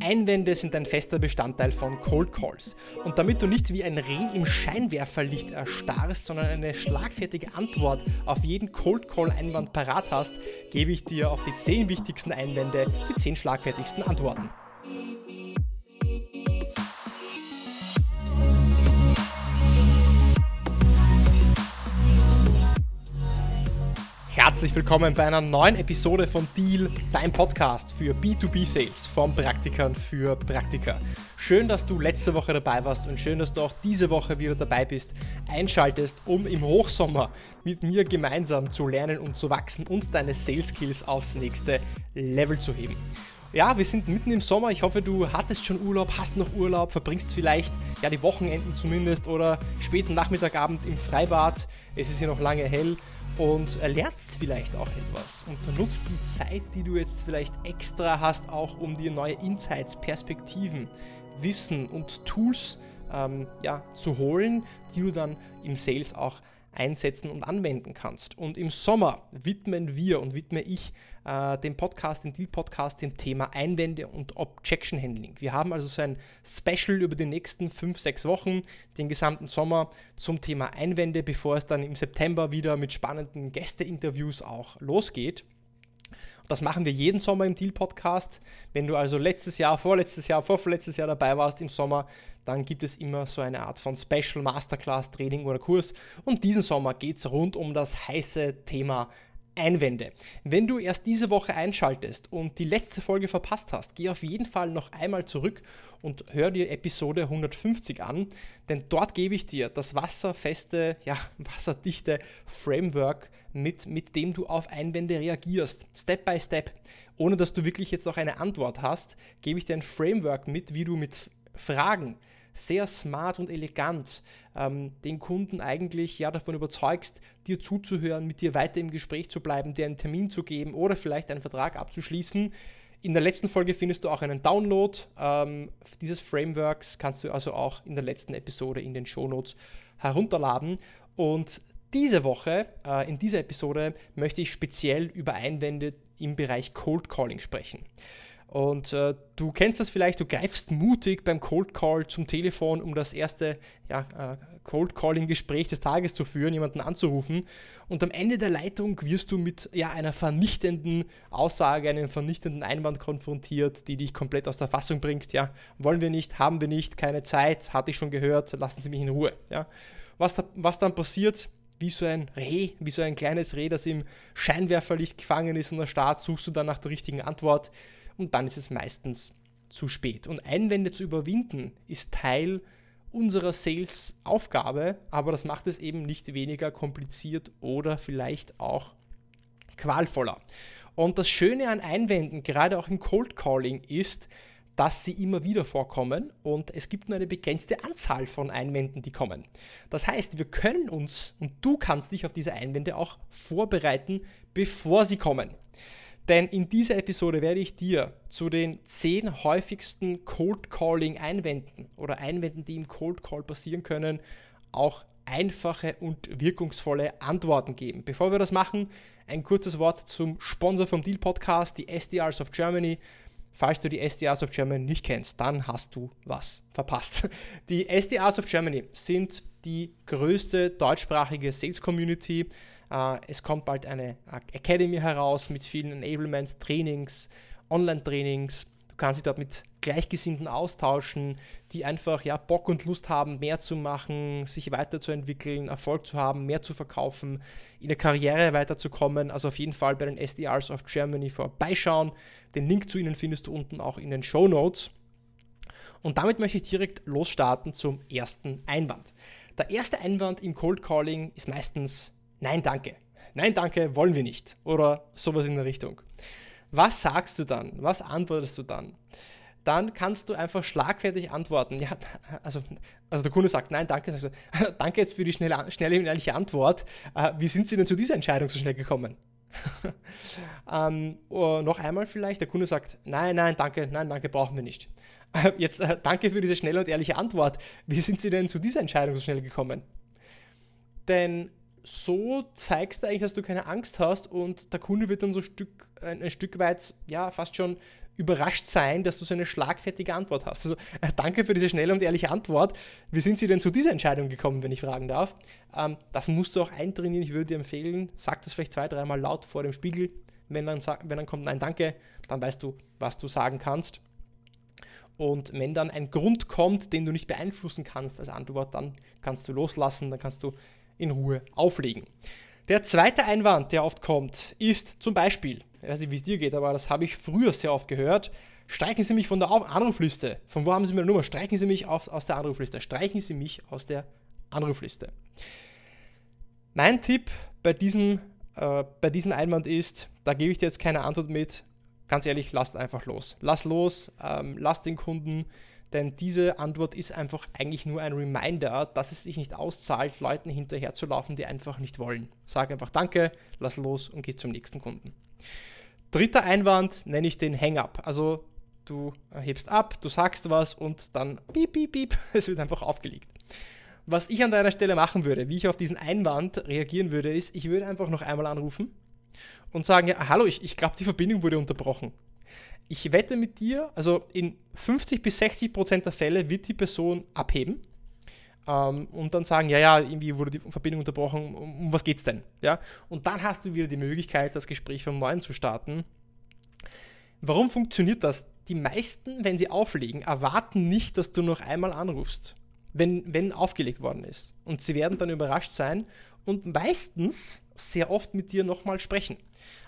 Einwände sind ein fester Bestandteil von Cold Calls. Und damit du nicht wie ein Reh im Scheinwerferlicht erstarrst, sondern eine schlagfertige Antwort auf jeden Cold Call Einwand parat hast, gebe ich dir auf die 10 wichtigsten Einwände die 10 schlagfertigsten Antworten. Herzlich willkommen bei einer neuen Episode von Deal, dein Podcast für B2B-Sales von Praktikern für Praktiker. Schön, dass du letzte Woche dabei warst und schön, dass du auch diese Woche wieder dabei bist, einschaltest, um im Hochsommer mit mir gemeinsam zu lernen und zu wachsen und deine Sales Skills aufs nächste Level zu heben. Ja, wir sind mitten im Sommer. Ich hoffe, du hattest schon Urlaub, hast noch Urlaub, verbringst vielleicht ja die Wochenenden zumindest oder späten Nachmittagabend im Freibad. Es ist ja noch lange hell und lernst vielleicht auch etwas und nutzt die Zeit, die du jetzt vielleicht extra hast, auch um dir neue Insights, Perspektiven, Wissen und Tools ähm, ja, zu holen, die du dann im Sales auch einsetzen und anwenden kannst. Und im Sommer widmen wir und widme ich äh, den Podcast, den Deal-Podcast, dem Thema Einwände und Objection Handling. Wir haben also so ein Special über die nächsten fünf, sechs Wochen, den gesamten Sommer zum Thema Einwände, bevor es dann im September wieder mit spannenden Gästeinterviews auch losgeht. Das machen wir jeden Sommer im Deal-Podcast. Wenn du also letztes Jahr, vorletztes Jahr, vorvorletztes Jahr dabei warst im Sommer, dann gibt es immer so eine Art von Special Masterclass, Training oder Kurs. Und diesen Sommer geht es rund um das heiße Thema Einwände. Wenn du erst diese Woche einschaltest und die letzte Folge verpasst hast, geh auf jeden Fall noch einmal zurück und hör dir Episode 150 an, denn dort gebe ich dir das wasserfeste, ja, wasserdichte Framework mit, mit dem du auf Einwände reagierst. Step by Step. Ohne dass du wirklich jetzt noch eine Antwort hast, gebe ich dir ein Framework mit, wie du mit Fragen sehr smart und elegant ähm, den Kunden eigentlich ja davon überzeugst, dir zuzuhören, mit dir weiter im Gespräch zu bleiben, dir einen Termin zu geben oder vielleicht einen Vertrag abzuschließen. In der letzten Folge findest du auch einen Download ähm, dieses Frameworks, kannst du also auch in der letzten Episode in den Shownotes herunterladen. Und diese Woche, äh, in dieser Episode, möchte ich speziell über Einwände im Bereich Cold Calling sprechen. Und äh, du kennst das vielleicht, du greifst mutig beim Cold Call zum Telefon, um das erste ja, äh, Cold Calling-Gespräch des Tages zu führen, jemanden anzurufen. Und am Ende der Leitung wirst du mit ja, einer vernichtenden Aussage, einem vernichtenden Einwand konfrontiert, die dich komplett aus der Fassung bringt. Ja, wollen wir nicht, haben wir nicht, keine Zeit, hatte ich schon gehört, lassen Sie mich in Ruhe. Ja. Was, da, was dann passiert, wie so ein Reh, wie so ein kleines Reh, das im Scheinwerferlicht gefangen ist und der Start suchst du dann nach der richtigen Antwort und dann ist es meistens zu spät. Und Einwände zu überwinden ist Teil unserer Sales-Aufgabe, aber das macht es eben nicht weniger kompliziert oder vielleicht auch qualvoller. Und das Schöne an Einwänden, gerade auch im Cold Calling, ist, dass sie immer wieder vorkommen und es gibt nur eine begrenzte Anzahl von Einwänden, die kommen. Das heißt, wir können uns und du kannst dich auf diese Einwände auch vorbereiten, bevor sie kommen. Denn in dieser Episode werde ich dir zu den zehn häufigsten Cold Calling Einwänden oder Einwänden, die im Cold Call passieren können, auch einfache und wirkungsvolle Antworten geben. Bevor wir das machen, ein kurzes Wort zum Sponsor vom Deal Podcast, die SDRs of Germany. Falls du die SDRs of Germany nicht kennst, dann hast du was verpasst. Die SDRs of Germany sind die größte deutschsprachige Sales Community es kommt bald eine Academy heraus mit vielen Enablements, Trainings, Online-Trainings. Du kannst dich dort mit Gleichgesinnten austauschen, die einfach ja, Bock und Lust haben, mehr zu machen, sich weiterzuentwickeln, Erfolg zu haben, mehr zu verkaufen, in der Karriere weiterzukommen. Also auf jeden Fall bei den SDRs of Germany vorbeischauen. Den Link zu ihnen findest du unten auch in den Show Notes. Und damit möchte ich direkt losstarten zum ersten Einwand. Der erste Einwand im Cold Calling ist meistens nein danke, nein danke, wollen wir nicht oder sowas in der Richtung. Was sagst du dann? Was antwortest du dann? Dann kannst du einfach schlagfertig antworten. Ja, also, also der Kunde sagt nein, danke. Sagst du, danke jetzt für die schnelle, schnelle und ehrliche Antwort. Äh, wie sind Sie denn zu dieser Entscheidung so schnell gekommen? ähm, noch einmal vielleicht, der Kunde sagt, nein, nein, danke, nein, danke, brauchen wir nicht. Jetzt äh, danke für diese schnelle und ehrliche Antwort. Wie sind Sie denn zu dieser Entscheidung so schnell gekommen? Denn so zeigst du eigentlich, dass du keine Angst hast und der Kunde wird dann so ein Stück, ein, ein Stück weit, ja, fast schon überrascht sein, dass du so eine schlagfertige Antwort hast. Also äh, danke für diese schnelle und ehrliche Antwort. Wie sind Sie denn zu dieser Entscheidung gekommen, wenn ich fragen darf? Ähm, das musst du auch eintrainieren. Ich würde dir empfehlen, sag das vielleicht zwei, dreimal laut vor dem Spiegel. Wenn dann, wenn dann kommt Nein, danke, dann weißt du, was du sagen kannst. Und wenn dann ein Grund kommt, den du nicht beeinflussen kannst als Antwort, dann kannst du loslassen, dann kannst du in Ruhe auflegen. Der zweite Einwand, der oft kommt, ist zum Beispiel, ich weiß nicht, wie es dir geht, aber das habe ich früher sehr oft gehört, streichen Sie mich von der Anrufliste. Von wo haben Sie meine Nummer? Streichen Sie mich auf, aus der Anrufliste. Streichen Sie mich aus der Anrufliste. Mein Tipp bei diesem, äh, bei diesem Einwand ist, da gebe ich dir jetzt keine Antwort mit, ganz ehrlich, lasst einfach los. Lass los, ähm, lass den Kunden, denn diese Antwort ist einfach eigentlich nur ein Reminder, dass es sich nicht auszahlt, Leuten hinterherzulaufen, die einfach nicht wollen. Sag einfach Danke, lass los und geh zum nächsten Kunden. Dritter Einwand nenne ich den Hang-up. Also du hebst ab, du sagst was und dann piep, piep, piep, es wird einfach aufgelegt. Was ich an deiner Stelle machen würde, wie ich auf diesen Einwand reagieren würde, ist, ich würde einfach noch einmal anrufen und sagen, ja, hallo, ich, ich glaube, die Verbindung wurde unterbrochen. Ich wette mit dir, also in 50 bis 60 Prozent der Fälle wird die Person abheben ähm, und dann sagen, ja, ja, irgendwie wurde die Verbindung unterbrochen, um, was geht's denn? Ja? Und dann hast du wieder die Möglichkeit, das Gespräch vom Neuen zu starten. Warum funktioniert das? Die meisten, wenn sie auflegen, erwarten nicht, dass du noch einmal anrufst, wenn, wenn aufgelegt worden ist. Und sie werden dann überrascht sein und meistens sehr oft mit dir nochmal sprechen.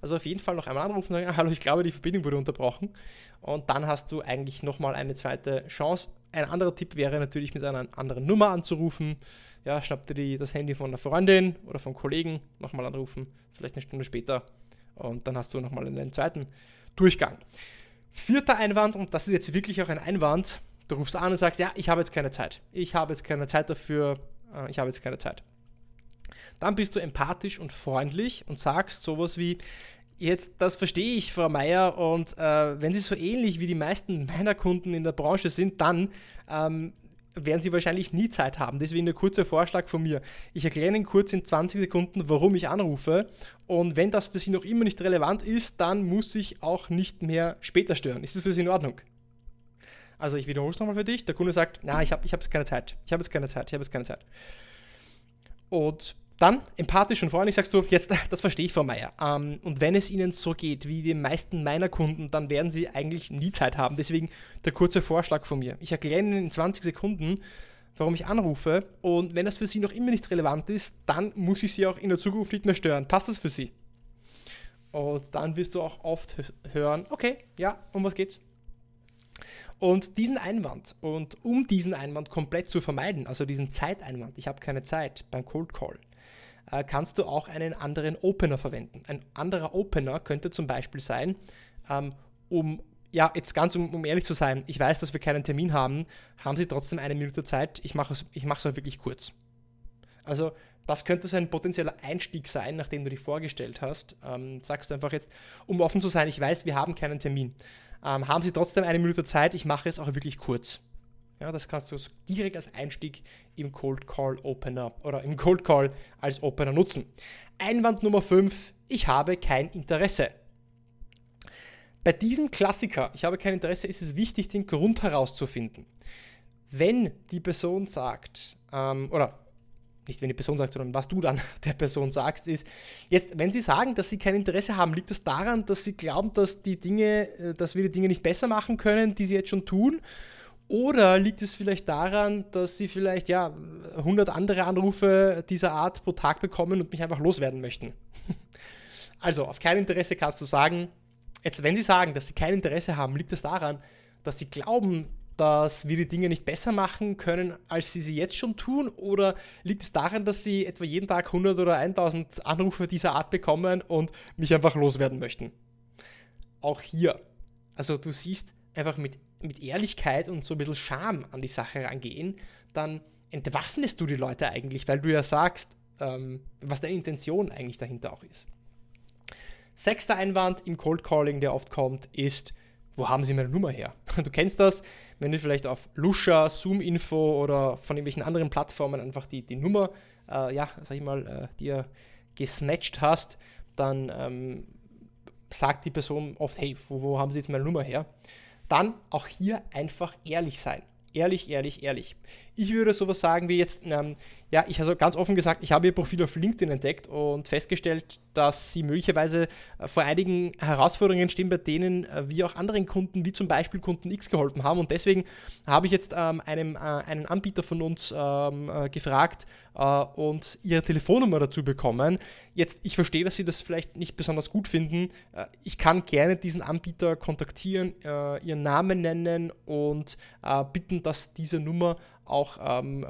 Also auf jeden Fall noch einmal anrufen und sagen, hallo, ich glaube, die Verbindung wurde unterbrochen. Und dann hast du eigentlich nochmal eine zweite Chance. Ein anderer Tipp wäre natürlich mit einer anderen Nummer anzurufen. Ja, schnapp dir die, das Handy von einer Freundin oder vom Kollegen, nochmal anrufen, vielleicht eine Stunde später. Und dann hast du nochmal einen zweiten Durchgang. Vierter Einwand, und das ist jetzt wirklich auch ein Einwand, du rufst an und sagst, ja, ich habe jetzt keine Zeit. Ich habe jetzt keine Zeit dafür, äh, ich habe jetzt keine Zeit. Dann bist du empathisch und freundlich und sagst sowas wie, jetzt, das verstehe ich, Frau Meier, und äh, wenn Sie so ähnlich wie die meisten meiner Kunden in der Branche sind, dann ähm, werden Sie wahrscheinlich nie Zeit haben. Deswegen ein kurzer Vorschlag von mir. Ich erkläre Ihnen kurz in 20 Sekunden, warum ich anrufe. Und wenn das für Sie noch immer nicht relevant ist, dann muss ich auch nicht mehr später stören. Ist das für Sie in Ordnung? Also ich wiederhole es nochmal für dich. Der Kunde sagt, na, ich habe ich hab jetzt keine Zeit. Ich habe jetzt keine Zeit. Ich habe jetzt keine Zeit. Und dann, empathisch und freundlich sagst du, jetzt, das verstehe ich, Frau Meier. Ähm, und wenn es Ihnen so geht wie den meisten meiner Kunden, dann werden Sie eigentlich nie Zeit haben. Deswegen der kurze Vorschlag von mir. Ich erkläre Ihnen in 20 Sekunden, warum ich anrufe. Und wenn das für Sie noch immer nicht relevant ist, dann muss ich Sie auch in der Zukunft nicht mehr stören. Passt das für Sie? Und dann wirst du auch oft hören, okay, ja, um was geht's? Und diesen Einwand und um diesen Einwand komplett zu vermeiden, also diesen Zeiteinwand, ich habe keine Zeit beim Cold Call, äh, kannst du auch einen anderen Opener verwenden. Ein anderer Opener könnte zum Beispiel sein, ähm, um ja, jetzt ganz um, um, ehrlich zu sein, ich weiß, dass wir keinen Termin haben, haben Sie trotzdem eine Minute Zeit, ich mache es ich es wirklich kurz. Also das könnte so ein potenzieller Einstieg sein, nachdem du dich vorgestellt hast. Ähm, sagst du einfach jetzt, um offen zu sein, ich weiß, wir haben keinen Termin. Ähm, haben Sie trotzdem eine Minute Zeit, ich mache es auch wirklich kurz. Ja, das kannst du direkt als Einstieg im Cold Call Opener oder im Cold Call als Opener nutzen. Einwand Nummer 5, ich habe kein Interesse. Bei diesem Klassiker, ich habe kein Interesse, ist es wichtig, den Grund herauszufinden. Wenn die Person sagt, ähm, oder nicht wenn die Person sagt, sondern was du dann der Person sagst, ist, jetzt, wenn sie sagen, dass sie kein Interesse haben, liegt das daran, dass sie glauben, dass die Dinge, äh, dass wir die Dinge nicht besser machen können, die sie jetzt schon tun? Oder liegt es vielleicht daran, dass sie vielleicht ja 100 andere Anrufe dieser Art pro Tag bekommen und mich einfach loswerden möchten? also, auf kein Interesse kannst du sagen, jetzt wenn sie sagen, dass sie kein Interesse haben, liegt es das daran, dass sie glauben, dass wir die Dinge nicht besser machen können, als sie sie jetzt schon tun? Oder liegt es daran, dass sie etwa jeden Tag 100 oder 1000 Anrufe dieser Art bekommen und mich einfach loswerden möchten? Auch hier. Also du siehst einfach mit mit Ehrlichkeit und so ein bisschen Scham an die Sache rangehen, dann entwaffnest du die Leute eigentlich, weil du ja sagst, ähm, was deine Intention eigentlich dahinter auch ist. Sechster Einwand im Cold Calling, der oft kommt, ist, wo haben Sie meine Nummer her? Du kennst das, wenn du vielleicht auf Lusha, Zoom-Info oder von irgendwelchen anderen Plattformen einfach die, die Nummer äh, ja, sag ich mal, äh, dir gesnatcht hast, dann ähm, sagt die Person oft, hey, wo, wo haben Sie jetzt meine Nummer her? Dann auch hier einfach ehrlich sein. Ehrlich, ehrlich, ehrlich. Ich würde sowas sagen wie jetzt, ähm, ja, ich also ganz offen gesagt, ich habe ihr Profil auf LinkedIn entdeckt und festgestellt, dass sie möglicherweise äh, vor einigen Herausforderungen stehen, bei denen äh, wir auch anderen Kunden, wie zum Beispiel Kunden X, geholfen haben. Und deswegen habe ich jetzt ähm, einem, äh, einen Anbieter von uns ähm, äh, gefragt äh, und ihre Telefonnummer dazu bekommen. Jetzt, ich verstehe, dass Sie das vielleicht nicht besonders gut finden. Äh, ich kann gerne diesen Anbieter kontaktieren, ihren Namen nennen und bitten, dass diese Nummer auch ähm,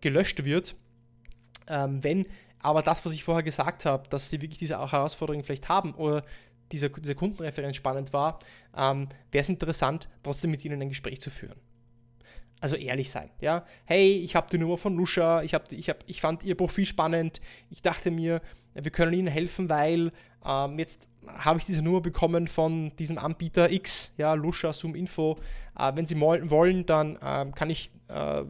gelöscht wird. Ähm, wenn aber das, was ich vorher gesagt habe, dass sie wirklich diese Herausforderungen vielleicht haben oder diese, diese Kundenreferenz spannend war, ähm, wäre es interessant, trotzdem mit ihnen ein Gespräch zu führen. Also ehrlich sein, ja. Hey, ich habe die Nummer von Lusha, ich, hab, ich, hab, ich fand ihr Profil spannend, ich dachte mir, wir können ihnen helfen, weil ähm, jetzt habe ich diese Nummer bekommen von diesem Anbieter X, ja, Lusha, Zoom Info. Äh, wenn Sie wollen, dann äh, kann ich äh,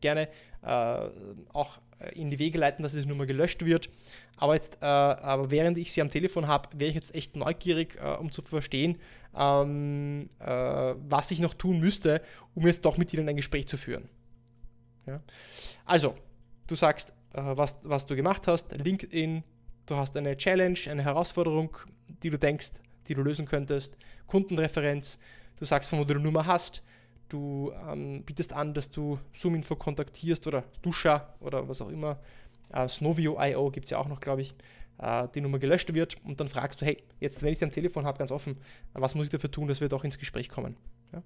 gerne äh, auch in die Wege leiten, dass diese Nummer gelöscht wird. Aber jetzt, äh, aber während ich sie am Telefon habe, wäre ich jetzt echt neugierig, äh, um zu verstehen, ähm, äh, was ich noch tun müsste, um jetzt doch mit ihnen ein Gespräch zu führen. Ja? Also, du sagst, was, was du gemacht hast, LinkedIn, du hast eine Challenge, eine Herausforderung, die du denkst, die du lösen könntest, Kundenreferenz, du sagst, von wo du die Nummer hast, du ähm, bietest an, dass du Zoom-Info kontaktierst oder Duscha oder was auch immer. Äh, Snovio.io gibt es ja auch noch, glaube ich, äh, die Nummer gelöscht wird und dann fragst du, hey, jetzt, wenn ich sie am Telefon habe, ganz offen, was muss ich dafür tun, dass wir doch ins Gespräch kommen? Ja?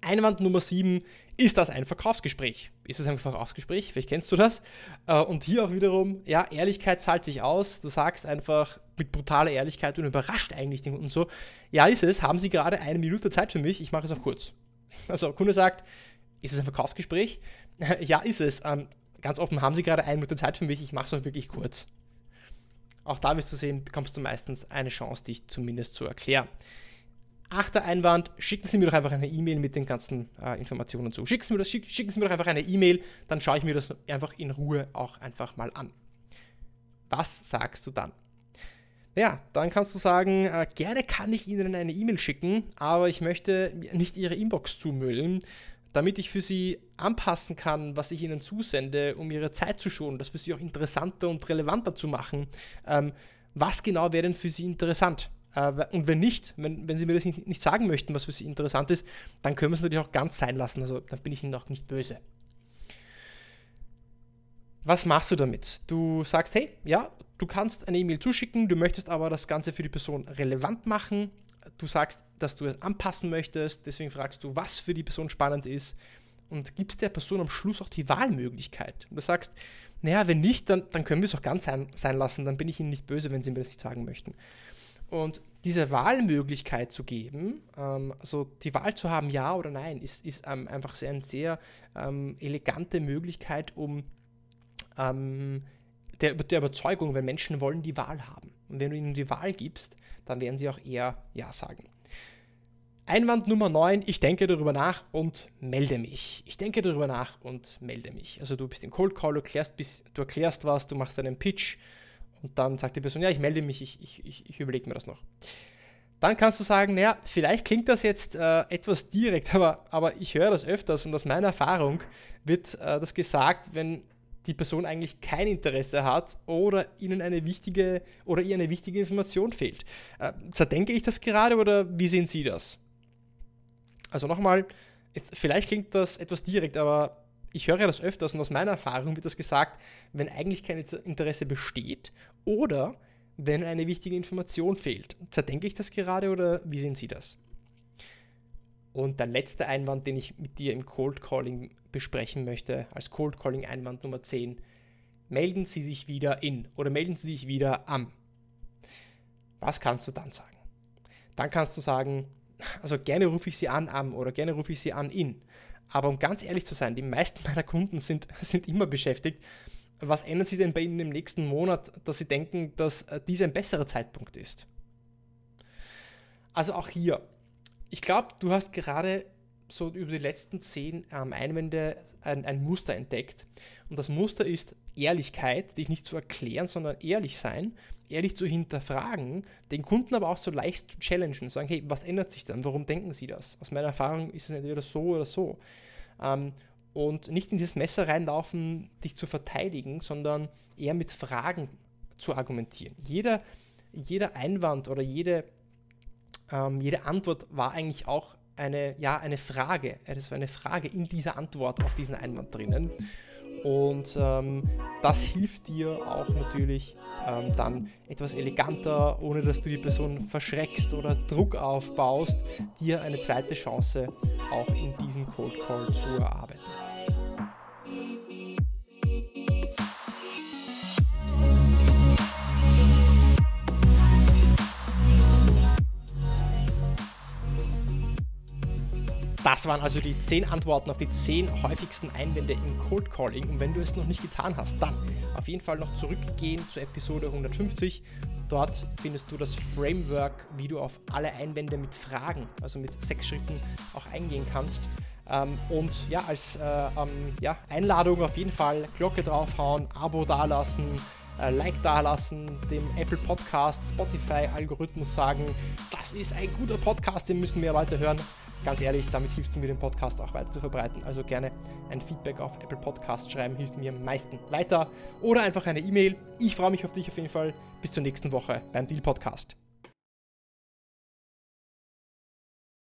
Einwand Nummer 7, ist das ein Verkaufsgespräch? Ist es ein Verkaufsgespräch? Vielleicht kennst du das. Äh, und hier auch wiederum, ja, Ehrlichkeit zahlt sich aus. Du sagst einfach mit brutaler Ehrlichkeit und überrascht eigentlich den Kunden so, ja, ist es, haben Sie gerade eine Minute Zeit für mich? Ich mache es auch kurz. Also Kunde sagt, ist es ein Verkaufsgespräch? ja, ist es. Ähm, ganz offen, haben Sie gerade eine Minute Zeit für mich? Ich mache es auch wirklich kurz. Auch da wirst du sehen, bekommst du meistens eine Chance, dich zumindest zu erklären. Achter Einwand, schicken Sie mir doch einfach eine E-Mail mit den ganzen äh, Informationen zu. Schicken Sie, mir das, schick, schicken Sie mir doch einfach eine E-Mail, dann schaue ich mir das einfach in Ruhe auch einfach mal an. Was sagst du dann? Ja, dann kannst du sagen, äh, gerne kann ich Ihnen eine E-Mail schicken, aber ich möchte nicht Ihre Inbox zumüllen, damit ich für Sie anpassen kann, was ich Ihnen zusende, um Ihre Zeit zu schonen, das für Sie auch interessanter und relevanter zu machen. Ähm, was genau wäre denn für Sie interessant? Äh, und wenn nicht, wenn, wenn Sie mir das nicht, nicht sagen möchten, was für Sie interessant ist, dann können wir es natürlich auch ganz sein lassen. Also dann bin ich Ihnen auch nicht böse. Was machst du damit? Du sagst, hey, ja, du kannst eine E-Mail zuschicken, du möchtest aber das Ganze für die Person relevant machen. Du sagst, dass du es anpassen möchtest, deswegen fragst du, was für die Person spannend ist und gibst der Person am Schluss auch die Wahlmöglichkeit. Und du sagst, naja, wenn nicht, dann, dann können wir es auch ganz sein, sein lassen, dann bin ich Ihnen nicht böse, wenn Sie mir das nicht sagen möchten. Und diese Wahlmöglichkeit zu geben, ähm, also die Wahl zu haben, ja oder nein, ist, ist ähm, einfach sehr, eine sehr ähm, elegante Möglichkeit, um ähm, der, der Überzeugung, wenn Menschen wollen, die Wahl haben. Und wenn du ihnen die Wahl gibst, dann werden sie auch eher Ja sagen. Einwand Nummer 9, ich denke darüber nach und melde mich. Ich denke darüber nach und melde mich. Also du bist im Cold Call, du erklärst, du erklärst was, du machst einen Pitch und dann sagt die Person, ja, ich melde mich, ich, ich, ich, ich überlege mir das noch. Dann kannst du sagen, naja, vielleicht klingt das jetzt äh, etwas direkt, aber, aber ich höre das öfters und aus meiner Erfahrung wird äh, das gesagt, wenn die Person eigentlich kein Interesse hat oder ihnen eine wichtige oder ihr eine wichtige Information fehlt. Äh, zerdenke ich das gerade oder wie sehen Sie das? Also nochmal, vielleicht klingt das etwas direkt, aber ich höre das öfters und aus meiner Erfahrung wird das gesagt, wenn eigentlich kein Interesse besteht oder wenn eine wichtige Information fehlt. Zerdenke ich das gerade oder wie sehen Sie das? Und der letzte Einwand, den ich mit dir im Cold Calling besprechen möchte, als Cold Calling Einwand Nummer 10, melden Sie sich wieder in oder melden Sie sich wieder am. Was kannst du dann sagen? Dann kannst du sagen, also gerne rufe ich Sie an am oder gerne rufe ich Sie an in. Aber um ganz ehrlich zu sein, die meisten meiner Kunden sind, sind immer beschäftigt. Was ändert sich denn bei Ihnen im nächsten Monat, dass Sie denken, dass äh, dies ein besserer Zeitpunkt ist? Also auch hier, ich glaube, du hast gerade so über die letzten zehn ähm, Einwände ein, ein, Muster entdeckt. Und das Muster ist Ehrlichkeit, dich nicht zu erklären, sondern ehrlich sein, ehrlich zu hinterfragen, den Kunden aber auch so leicht zu challengen, sagen, hey, was ändert sich dann? Warum denken sie das? Aus meiner Erfahrung ist es entweder so oder so. Ähm, und nicht in dieses Messer reinlaufen, dich zu verteidigen, sondern eher mit Fragen zu argumentieren. Jeder, jeder Einwand oder jede, ähm, jede Antwort war eigentlich auch eine, ja, eine Frage. Es war eine Frage in dieser Antwort auf diesen Einwand drinnen. Und ähm, das hilft dir auch natürlich ähm, dann etwas eleganter, ohne dass du die Person verschreckst oder Druck aufbaust, dir eine zweite Chance auch in diesem Cold Call zu erarbeiten. Das waren also die 10 Antworten auf die 10 häufigsten Einwände im Cold Calling. Und wenn du es noch nicht getan hast, dann auf jeden Fall noch zurückgehen zur Episode 150. Dort findest du das Framework, wie du auf alle Einwände mit Fragen, also mit sechs Schritten, auch eingehen kannst. Ähm, und ja, als äh, ähm, ja, Einladung auf jeden Fall Glocke draufhauen, Abo dalassen, äh, Like dalassen, dem Apple Podcast, Spotify Algorithmus sagen, das ist ein guter Podcast, den müssen wir weiter hören ganz ehrlich, damit hilfst du mir den Podcast auch weiter zu verbreiten. Also gerne ein Feedback auf Apple Podcast schreiben, hilft mir am meisten weiter. Oder einfach eine E-Mail. Ich freue mich auf dich auf jeden Fall. Bis zur nächsten Woche beim Deal Podcast.